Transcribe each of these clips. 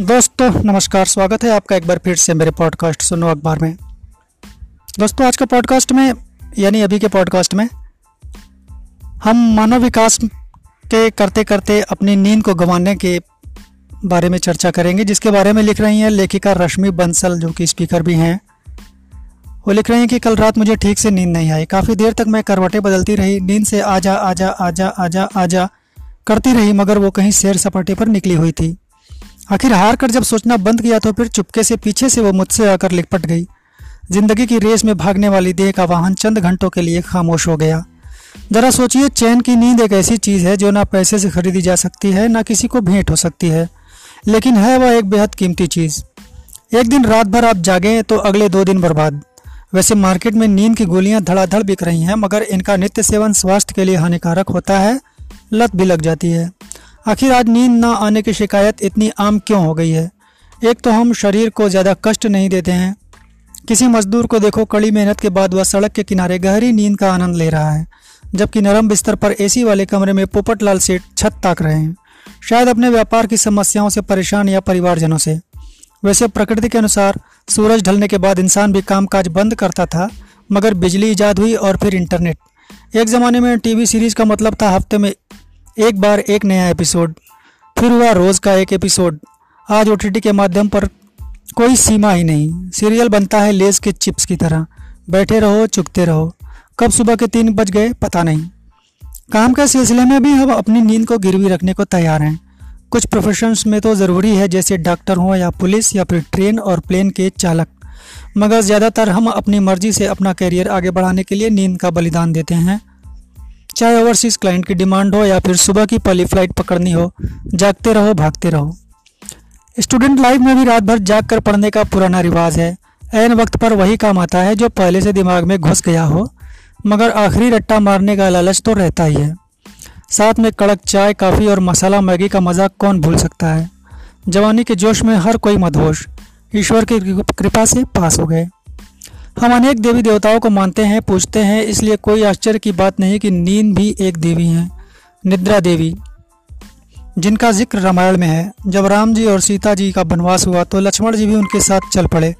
दोस्तों, नमस्कार, स्वागत है आपका एक बार फिर से मेरे पॉडकास्ट सुनो अखबार में। दोस्तों, आज का पॉडकास्ट में, यानी अभी के पॉडकास्ट में, हम मानव विकास के करते करते अपनी नींद को गंवाने के बारे में चर्चा करेंगे, जिसके बारे में लिख रही हैं लेखिका रश्मि बंसल, जो कि स्पीकर भी हैं। वो लिख रही हैं कि कल रात मुझे ठीक से नींद नहीं आई। काफ़ी देर तक मैं करवटें बदलती रही, नींद से आजा आजा आजा आजा आजा, करती रही, मगर वो कहीं सैर सपाटे पर निकली हुई थी। आखिर हार कर जब सोचना बंद किया तो फिर चुपके से पीछे से वो मुझसे आकर लिपट गई। ज़िंदगी की रेस में भागने वाली देह का वाहन चंद घंटों के लिए खामोश हो गया। जरा सोचिए, चैन की नींद एक ऐसी चीज़ है जो ना पैसे से खरीदी जा सकती है, ना किसी को भेंट हो सकती है। लेकिन है वह एक बेहद कीमती चीज़। एक दिन रात भर आप जागें तो अगले दो दिन बर्बाद। वैसे मार्केट में नींद की गोलियाँ धड़ाधड़ बिक रही हैं, मगर इनका नित्य सेवन स्वास्थ्य के लिए हानिकारक होता है, लत भी लग जाती है। आखिर आज नींद ना आने की शिकायत इतनी आम क्यों हो गई है? एक तो हम शरीर को ज़्यादा कष्ट नहीं देते हैं। किसी मजदूर को देखो, कड़ी मेहनत के बाद वह सड़क के किनारे गहरी नींद का आनंद ले रहा है, जबकि नरम बिस्तर पर एसी वाले कमरे में पोपटलाल सेठ छत ताक रहे हैं। शायद अपने व्यापार की समस्याओं से परेशान या परिवारजनों से। वैसे प्रकृति के अनुसार, सूरज ढलने के बाद इंसान भी कामकाज बंद करता था, मगर बिजली ईजाद हुई और फिर इंटरनेट। एक ज़माने में टीवी सीरीज़ का मतलब था हफ़्ते में एक बार एक नया एपिसोड, फिर हुआ रोज़ का एक एपिसोड। आज ओटीटी के माध्यम पर कोई सीमा ही नहीं। सीरियल बनता है लेस के चिप्स की तरह। बैठे रहो चुकते रहो। कब सुबह के तीन बज गए, पता नहीं। काम के सिलसिले में भी हम अपनी नींद को गिरवी रखने को तैयार हैं। कुछ प्रोफेशंस में तो ज़रूरी है जैसे डॉक्टर हों या पुलिस या फिर ट्रेन और प्लेन के चालक। मगर ज़्यादातर हम अपनी मर्ज़ी से अपना करियर आगे बढ़ाने के लिए नींद का बलिदान देते हैं। चाहे ओवरसीज़ क्लाइंट की डिमांड हो या फिर सुबह की पहली फ़्लाइट पकड़नी हो, जागते रहो, भागते रहो। स्टूडेंट लाइफ में भी रात भर जाग कर पढ़ने का पुराना रिवाज है। एन वक्त पर वही काम आता है जो पहले से दिमाग में घुस गया हो, मगर आखिरी रट्टा मारने का लालच तो रहता ही है। साथ में कड़क चाय, काफ़ी और मसाला मैगी का मज़ाक कौन भूल सकता है? जवानी के जोश में हर कोई मदहोश। ईश्वर की कृपा से पास हो गए। हम अनेक देवी देवताओं को मानते हैं पूछते हैं, इसलिए कोई आश्चर्य की बात नहीं कि नींद भी एक देवी है, निद्रा देवी, जिनका ज़िक्र रामायण में है। जब राम जी और सीता जी का वनवास हुआ तो लक्ष्मण जी भी उनके साथ चल पड़े।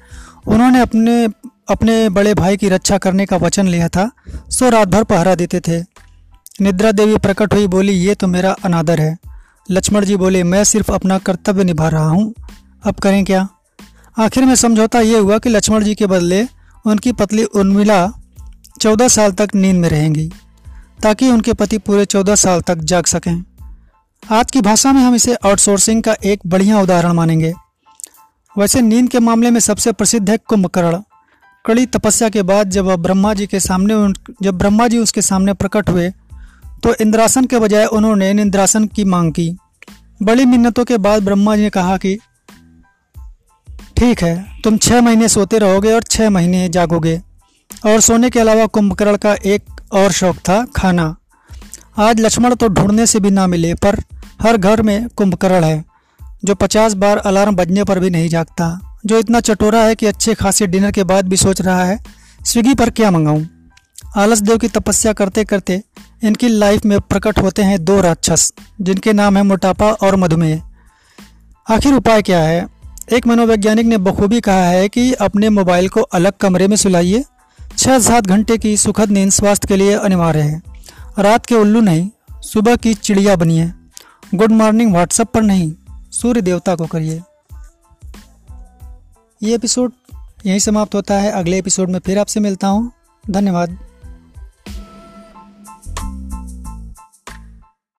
उन्होंने अपने अपने बड़े भाई की रक्षा करने का वचन लिया था, सो रात भर पहरा देते थे। निद्रा देवी प्रकट हुई, बोली, ये तो मेरा अनादर है। लक्ष्मण जी बोले, मैं सिर्फ़ अपना कर्तव्य निभा रहा हूँ। अब करें क्या? आखिर में समझौता ये हुआ कि लक्ष्मण जी के बदले उनकी पतली उर्मिला चौदह साल तक नींद में रहेंगी, ताकि उनके पति पूरे चौदह साल तक जाग सकें। आज की भाषा में हम इसे आउटसोर्सिंग का एक बढ़िया उदाहरण मानेंगे। वैसे नींद के मामले में सबसे प्रसिद्ध है कुंभकर्ण। कड़ी तपस्या के बाद जब ब्रह्मा जी के सामने जब ब्रह्मा जी उसके सामने प्रकट हुए तो इंद्रासन के बजाय उन्होंने निंद्रासन की मांग की। बड़ी मिन्नतों के बाद ब्रह्मा जी ने कहा कि ठीक है, तुम छः महीने सोते रहोगे और छः महीने जागोगे। और सोने के अलावा कुंभकर्ण का एक और शौक था, खाना। आज लक्ष्मण तो ढूँढने से भी ना मिले, पर हर घर में कुंभकर्ण है, जो पचास बार अलार्म बजने पर भी नहीं जागता, जो इतना चटोरा है कि अच्छे खासे डिनर के बाद भी सोच रहा है, स्विगी पर क्या मंगाऊं? आलस देव की तपस्या करते करते इनकी लाइफ में प्रकट होते हैं दो राक्षस, जिनके नाम है मोटापा और मधुमेह। आखिर उपाय क्या है? एक मनोवैज्ञानिक ने बखूबी कहा है कि अपने मोबाइल को अलग कमरे में सुलाइए। छः सात घंटे की सुखद नींद स्वास्थ्य के लिए अनिवार्य है। रात के उल्लू नहीं, सुबह की चिड़िया बनिए। गुड मॉर्निंग व्हाट्सएप पर नहीं, सूर्य देवता को करिए। ये एपिसोड यहीं समाप्त होता है। अगले एपिसोड में फिर आपसे मिलता हूँ। धन्यवाद।